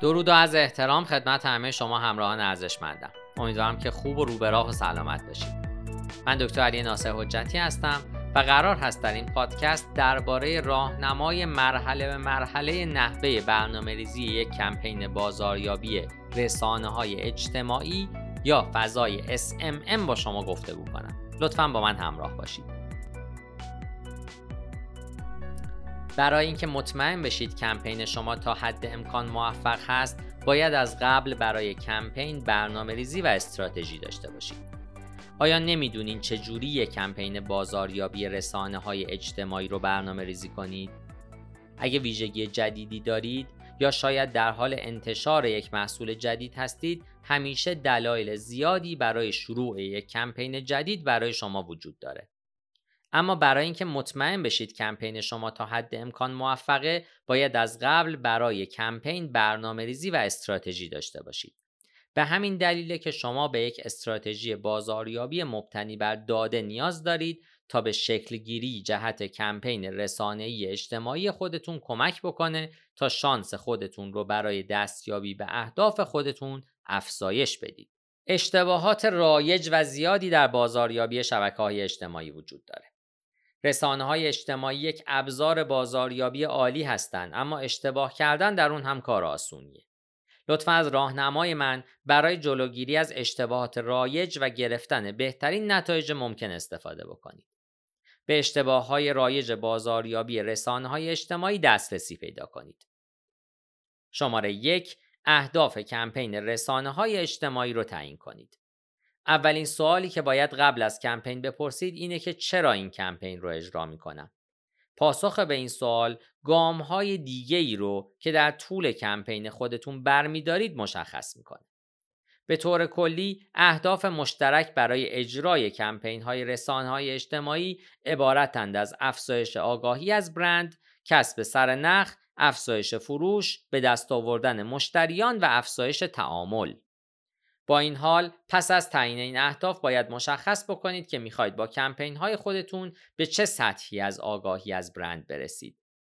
درود و از احترام خدمت همه شما همراهان ارزشمندم. امیدوارم که خوب و روبراه و سلامت باشید. من دکتر علی ناصر حجتی هستم و قرار هست در این پادکست درباره راهنمای مرحله به مرحله نحوه برنامه ریزی یک کمپین بازاریابی رسانه های اجتماعی یا فضای SMM با شما گفتگو کنم. لطفا با من همراه باشید. برای اینکه مطمئن بشید کمپین شما تا حد امکان موفق هست باید از قبل برای کمپین برنامه ریزی و استراتژی داشته باشید آیا نمی‌دونین چجوری یک کمپین بازاریابی رسانه های اجتماعی رو برنامه ریزی کنید؟ اگه ویژگی جدیدی دارید یا شاید در حال انتشار یک محصول جدید هستید همیشه دلایل زیادی برای شروع یک کمپین جدید برای شما وجود داره اما برای اینکه مطمئن بشید کمپین شما تا حد امکان موفقه باید از قبل برای کمپین برنامه ریزی و استراتژی داشته باشید به همین دلیله که شما به یک استراتژی بازاریابی مبتنی بر داده نیاز دارید تا به شکل گیری جهت کمپین رسانه‌ای اجتماعی خودتون کمک بکنه تا شانس خودتون رو برای دستیابی به اهداف خودتون افزایش بدید. اشتباهات رایج و زیادی در بازاریابی شبکه اجتماعی وجود داره. رسانه های اجتماعی یک ابزار بازاریابی عالی هستند اما اشتباه کردن در اون هم کار آسونیه. لطفا از راهنمای من برای جلوگیری از اشتباهات رایج و گرفتن بهترین نتایج ممکن استفاده بکنید. به اشتباه های رایج بازاریابی رسانه های اجتماعی دسترسی پیدا کنید. شماره یک اهداف کمپین رسانه های اجتماعی رو تعیین کنید. اولین سوالی که باید قبل از کمپین بپرسید اینه که چرا این کمپین رو اجرا می‌کنم پاسخ به این سوال گام های دیگه ای رو که در طول کمپین خودتون برمیدارید مشخص می‌کنه. به طور کلی اهداف مشترک برای اجرای کمپین های رسانه های اجتماعی عبارتند از افزایش آگاهی از برند، کسب سر نخ، افزایش فروش، به دست آوردن مشتریان و افزایش تعامل. با این حال پس از تعیین این اهداف باید مشخص بکنید که می‌خواید با کمپین های خودتون به چه سطحی از آگاهی از برند برسید.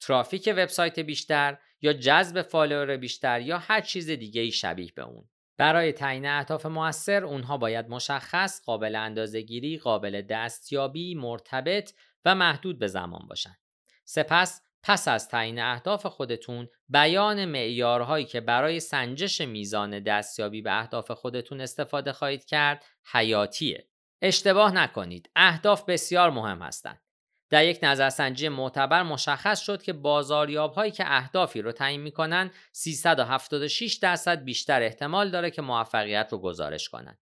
ترافیک وبسایت بیشتر یا جذب فالوور بیشتر یا هر چیز دیگه ای شبیه به اون. برای تعیین اهداف موثر اونها باید مشخص، قابل اندازهگیری، قابل دستیابی، مرتبط و محدود به زمان باشند. سپس پس از تعیین اهداف خودتون بیان معیارهایی که برای سنجش میزان دستیابی به اهداف خودتون استفاده خواهید کرد حیاتیه. اشتباه نکنید. اهداف بسیار مهم هستند. در یک نظرسنجی معتبر مشخص شد که بازاریاب هایی که اهدافی رو تعیین می‌کنن 376 درصد بیشتر احتمال داره که موفقیت رو گزارش کنند.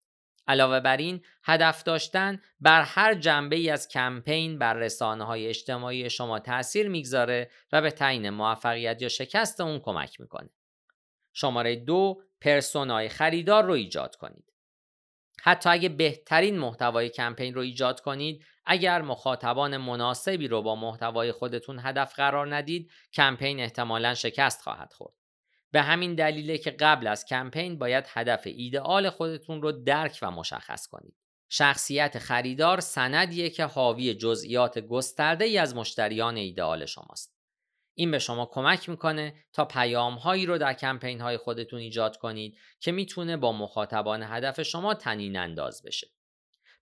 علاوه بر این هدف داشتن بر هر جنبه ای از کمپین بر رسانه های اجتماعی شما تاثیر می‌گذاره و به تعیین موفقیت یا شکست اون کمک می‌کنه. شماره دو پرسونای خریدار رو ایجاد کنید. حتی اگه بهترین محتوای کمپین رو ایجاد کنید اگر مخاطبان مناسبی رو با محتوای خودتون هدف قرار ندید کمپین احتمالا شکست خواهد خورد به همین دلیله که قبل از کمپین باید هدف ایدئال خودتون رو درک و مشخص کنید. شخصیت خریدار سندیه که حاوی جزئیات گسترده ای از مشتریان ایدئال شماست. این به شما کمک می‌کنه تا پیام هایی رو در کمپین های خودتون ایجاد کنید که می‌تونه با مخاطبان هدف شما تنین انداز بشه.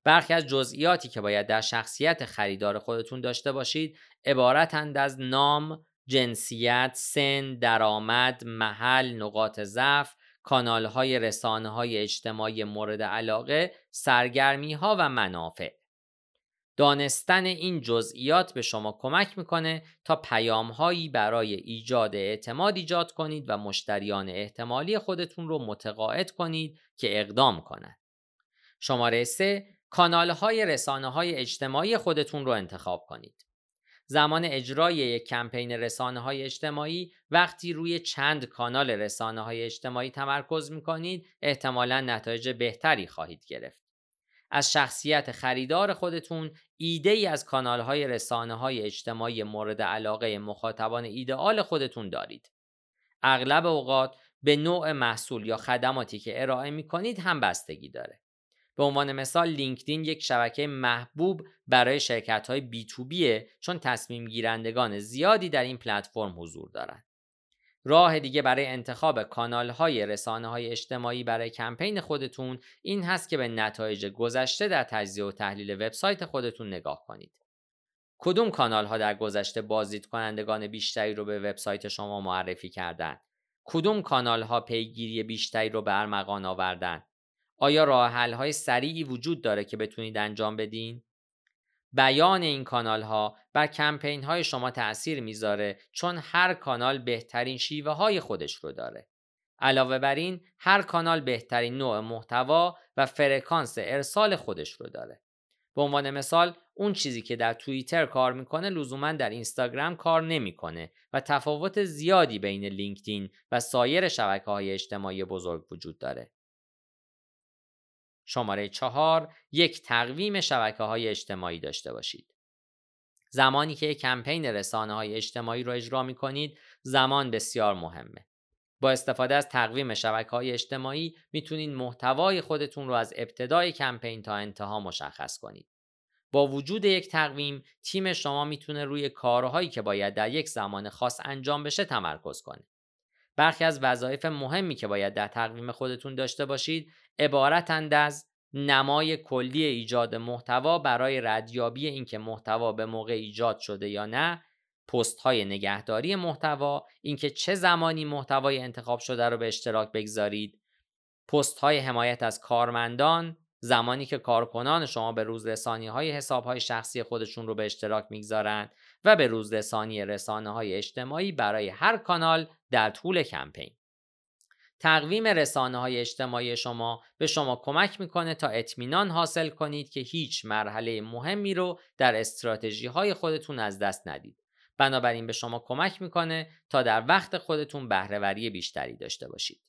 برخی از جزئیاتی که باید در شخصیت خریدار خودتون داشته باشید عبارتند از نام، جنسیت، سن، درآمد، محل، نقاط ضعف، کانال های رسانه های اجتماعی مورد علاقه، سرگرمی ها و منافع. دانستن این جزئیات به شما کمک می‌کنه تا پیام هایی برای ایجاد اعتماد ایجاد کنید و مشتریان احتمالی خودتون رو متقاعد کنید که اقدام کنند. شماره 3 کانال های رسانه های اجتماعی خودتون رو انتخاب کنید. زمان اجرای یک کمپین رسانه های اجتماعی وقتی روی چند کانال رسانه های اجتماعی تمرکز می کنید احتمالا نتایج بهتری خواهید گرفت. از شخصیت خریدار خودتون ایده ای از کانال های رسانه های اجتماعی مورد علاقه مخاطبان ایدئال خودتون دارید. اغلب اوقات به نوع محصول یا خدماتی که ارائه می کنید هم بستگی داره. به عنوان مثال لینکدین یک شبکه محبوب برای شرکت های بی تو بیه چون تصمیم گیرندگان زیادی در این پلتفرم حضور دارند. راه دیگه برای انتخاب کانال های رسانه های اجتماعی برای کمپین خودتون این هست که به نتایج گذشته در تجزیه و تحلیل وبسایت خودتون نگاه کنید. کدوم کانال ها در گذشته بازدید کنندگان بیشتری رو به وبسایت شما معرفی کردند؟ کدوم کانال ها پیگیری بیشتری رو به ارمغان آوردن؟ آیا راه های سریعی وجود داره که بتونید انجام بدین؟ بیان این کانال ها بر کمپین های شما تأثیر می‌ذاره چون هر کانال بهترین شیوه های خودش رو داره. علاوه بر این هر کانال بهترین نوع محتوا و فرکانس ارسال خودش رو داره. به عنوان مثال اون چیزی که در توییتر کار می‌کنه لزوما در اینستاگرام کار نمی‌کنه و تفاوت زیادی بین لینکدین و سایر شبکه های اجتماعی بزرگ وجود داره. شماره چهار یک تقویم شبکه های اجتماعی داشته باشید. زمانی که کمپین رسانه های اجتماعی رو اجرا می کنید زمان بسیار مهمه. با استفاده از تقویم شبکه های اجتماعی می‌تونید محتوای خودتون رو از ابتدای کمپین تا انتها مشخص کنید. با وجود یک تقویم تیم شما می‌تونه روی کارهایی که باید در یک زمان خاص انجام بشه تمرکز کنه. برخی از وظایف مهمی که باید در تقویم خودتون داشته باشید عبارتند از نمای کلی ایجاد محتوا برای ردیابی اینکه محتوا به موقع ایجاد شده یا نه پست های نگهداری محتوا اینکه چه زمانی محتوای انتخاب شده رو به اشتراک بگذارید پست های حمایت از کارمندان زمانی که کارکنان شما به روزرسانی های حساب های شخصی خودشون رو به اشتراک می‌گذارند و به روزرسانی رسانه های اجتماعی برای هر کانال در طول کمپین تقویم رسانه های اجتماعی شما به شما کمک می‌کنه تا اطمینان حاصل کنید که هیچ مرحله مهمی رو در استراتژی های خودتون از دست ندید. بنابراین به شما کمک می‌کنه تا در وقت خودتون بهرهوری بیشتری داشته باشید.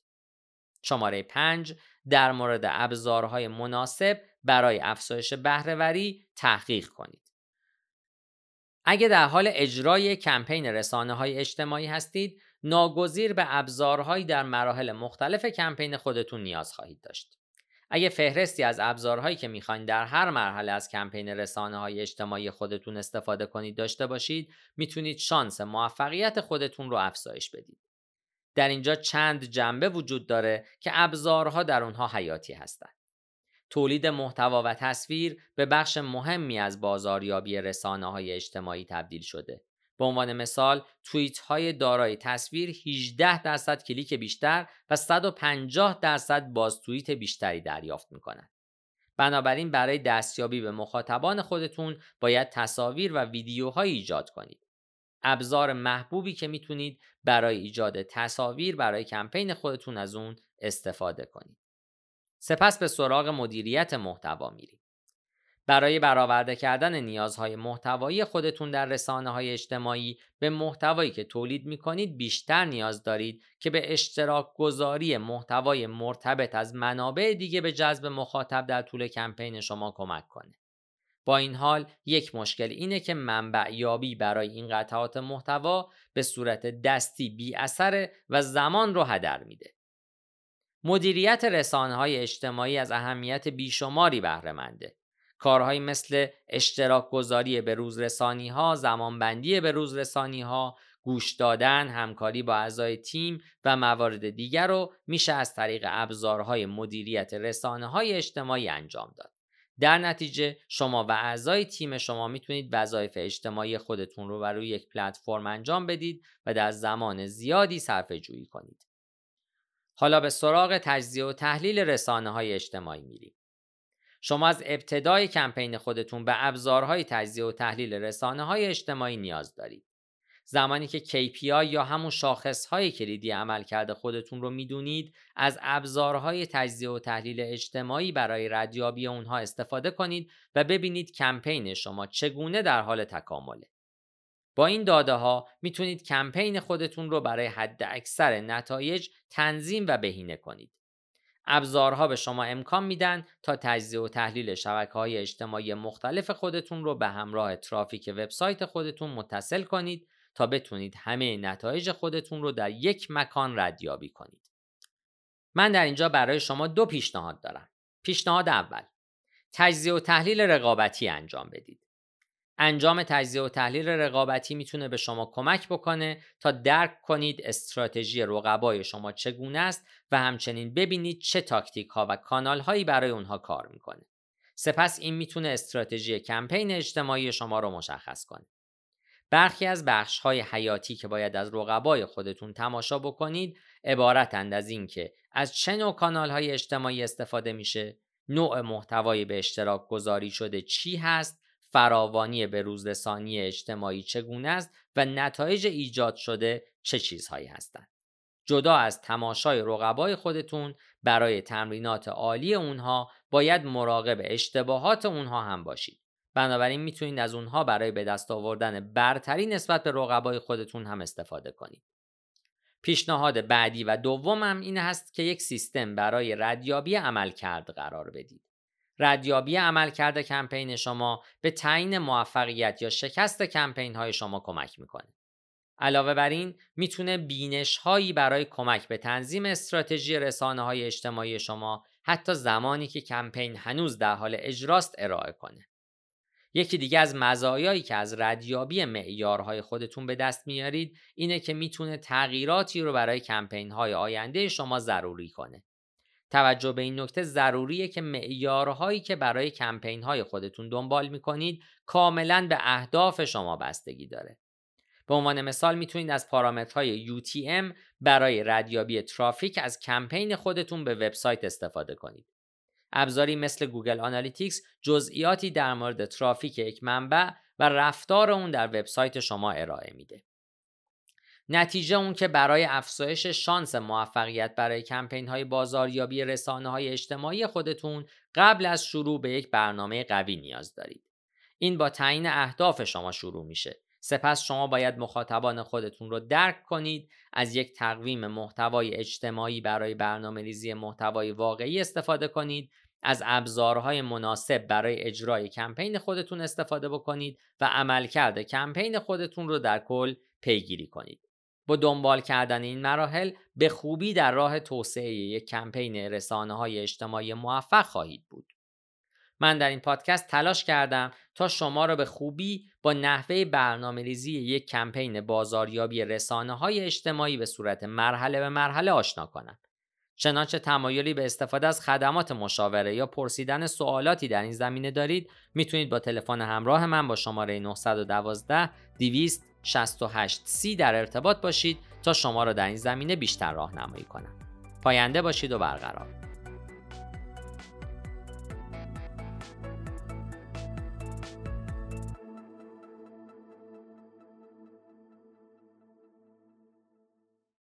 شماره 5 در مورد ابزارهای مناسب برای افزایش بهرهوری تحقیق کنید. اگه در حال اجرای کمپین رسانه های اجتماعی هستید ناگزیر به ابزارهایی در مراحل مختلف کمپین خودتون نیاز خواهید داشت. اگه فهرستی از ابزارهایی که می‌خواین در هر مرحله از کمپین رسانه های اجتماعی خودتون استفاده کنید داشته باشید می‌تونید شانس موفقیت خودتون رو افزایش بدید. در اینجا چند جنبه وجود داره که ابزارها در اونها حیاتی هستند. تولید محتوا و تصویر به بخش مهمی از بازاریابی رسانه های اجتماعی تبدیل شده. به عنوان مثال توییت های دارای تصویر 18 درصد کلیک بیشتر و 150 درصد باز توییت بیشتری دریافت می کنند. بنابراین برای دستیابی به مخاطبان خودتون باید تصاویر و ویدیوهایی ایجاد کنید. ابزار محبوبی که می‌تونید برای ایجاد تصاویر برای کمپین خودتون از اون استفاده کنید. سپس به سراغ مدیریت محتوا میریم. برای برآورده کردن نیازهای محتوایی خودتون در رسانه های اجتماعی به محتوایی که تولید می کنید بیشتر نیاز دارید که به اشتراک گذاری محتوای مرتبط از منابع دیگه به جذب مخاطب در طول کمپین شما کمک کنه. با این حال یک مشکل اینه که منبع یابی برای این قطعات محتوا به صورت دستی بی اثره و زمان رو هدر میده. مدیریت رسانه های اجتماعی از اهمیت بیشماری بهره منده. کارهایی مثل اشتراک گذاری به روزرسانی ها، زمانبندی به روزرسانی ها، گوش دادن، همکاری با اعضای تیم و موارد دیگر رو میشه از طریق ابزارهای مدیریت رسانه های اجتماعی انجام داد. در نتیجه شما و اعضای تیم شما می‌تونید وظایف اجتماعی خودتون رو بر روی یک پلتفرم انجام بدید و در زمان زیادی صرفه جویی کنید. حالا به سراغ تجزیه و تحلیل رسانه های اجتماعی میریم. شما از ابتدای کمپین خودتون به ابزارهای تجزیه و تحلیل رسانه های اجتماعی نیاز دارید. زمانی که KPI یا همون شاخصهای کلیدی عمل کرده خودتون رو می‌دونید از ابزارهای تجزیه و تحلیل اجتماعی برای ردیابی اونها استفاده کنید و ببینید کمپین شما چگونه در حال تکامله. با این داده ها می‌تونید کمپین خودتون رو برای حد اکثر نتایج تنظیم و بهینه کنید. ابزارها به شما امکان میدن تا تجزیه و تحلیل شبکه های اجتماعی مختلف خودتون رو به همراه ترافیک وبسایت خودتون متصل کنید تا بتونید همه نتایج خودتون رو در یک مکان ردیابی کنید. من در اینجا برای شما دو پیشنهاد دارم. پیشنهاد اول تجزیه و تحلیل رقابتی انجام بدید. انجام تجزیه و تحلیل رقابتی می‌تونه به شما کمک بکنه تا درک کنید استراتژی رقبای شما چگونه است و همچنین ببینید چه تاکتیک ها و کانال هایی برای اونها کار می‌کنه. سپس این می‌تونه استراتژی کمپین اجتماعی شما رو مشخص کنه. برخی از بخش های حیاتی که باید از رقبای خودتون تماشا بکنید عبارتند از اینکه از چه نوع کانال های اجتماعی استفاده میشه، نوع محتوای به اشتراک گذاری شده چی هست فراوانی به روزرسانی اجتماعی چگونه است و نتایج ایجاد شده چه چیزهایی هستند. جدا از تماشای رقبای خودتون برای تمرینات عالی اونها باید مراقب اشتباهات اونها هم باشید. بنابراین می‌تونید از اونها برای به دست آوردن برتری نسبت به رقبای خودتون هم استفاده کنید. پیشنهاد بعدی و دومم این هست که یک سیستم برای ردیابی عملکرد قرار بدید. ردیابی عملکرد کمپین شما به تعیین موفقیت یا شکست کمپین های شما کمک می‌کنه. علاوه بر این می‌تونه بینش هایی برای کمک به تنظیم استراتژی رسانه های اجتماعی شما حتی زمانی که کمپین هنوز در حال اجراست ارائه کنه. یکی دیگه از مزایایی که از ردیابی معیارهای خودتون به دست میارید اینه که می‌تونه تغییراتی رو برای کمپین های آینده شما ضروری کنه. توجه به این نکته ضروریه که معیارهایی که برای کمپین های خودتون دنبال می‌کنید کاملا به اهداف شما بستگی داره. به عنوان مثال می‌تونید از پارامترهای UTM برای ردیابی ترافیک از کمپین خودتون به وبسایت استفاده کنید. ابزاری مثل Google Analytics جزئیاتی در مورد ترافیک یک منبع و رفتار اون در وبسایت شما ارائه میده. نتیجه اون که برای افزایش شانس موفقیت برای کمپین های بازاریابی رسانه های اجتماعی خودتون قبل از شروع به یک برنامه قوی نیاز دارید. این با تعیین اهداف شما شروع میشه. سپس شما باید مخاطبان خودتون رو درک کنید از یک تقویم محتوای اجتماعی برای برنامه ریزی محتوای واقعی استفاده کنید از ابزارهای مناسب برای اجرای کمپین خودتون استفاده بکنید و عملکرد کمپین خودتون رو در کل پیگیری کنید. با دنبال کردن این مراحل به خوبی در راه توسعه یک کمپین رسانه های اجتماعی موفق خواهید بود. من در این پادکست تلاش کردم تا شما را به خوبی با نحوه برنامه ریزی یک کمپین بازاریابی رسانه های اجتماعی به صورت مرحله به مرحله آشنا کنم. چنانچه تمایلی به استفاده از خدمات مشاوره یا پرسیدن سوالاتی در این زمینه دارید می‌تونید با تلفن همراه من با شماره 912 268 سی در ارتباط باشید تا شما را در این زمینه بیشتر راهنمایی کنم. پاینده باشید و برقرار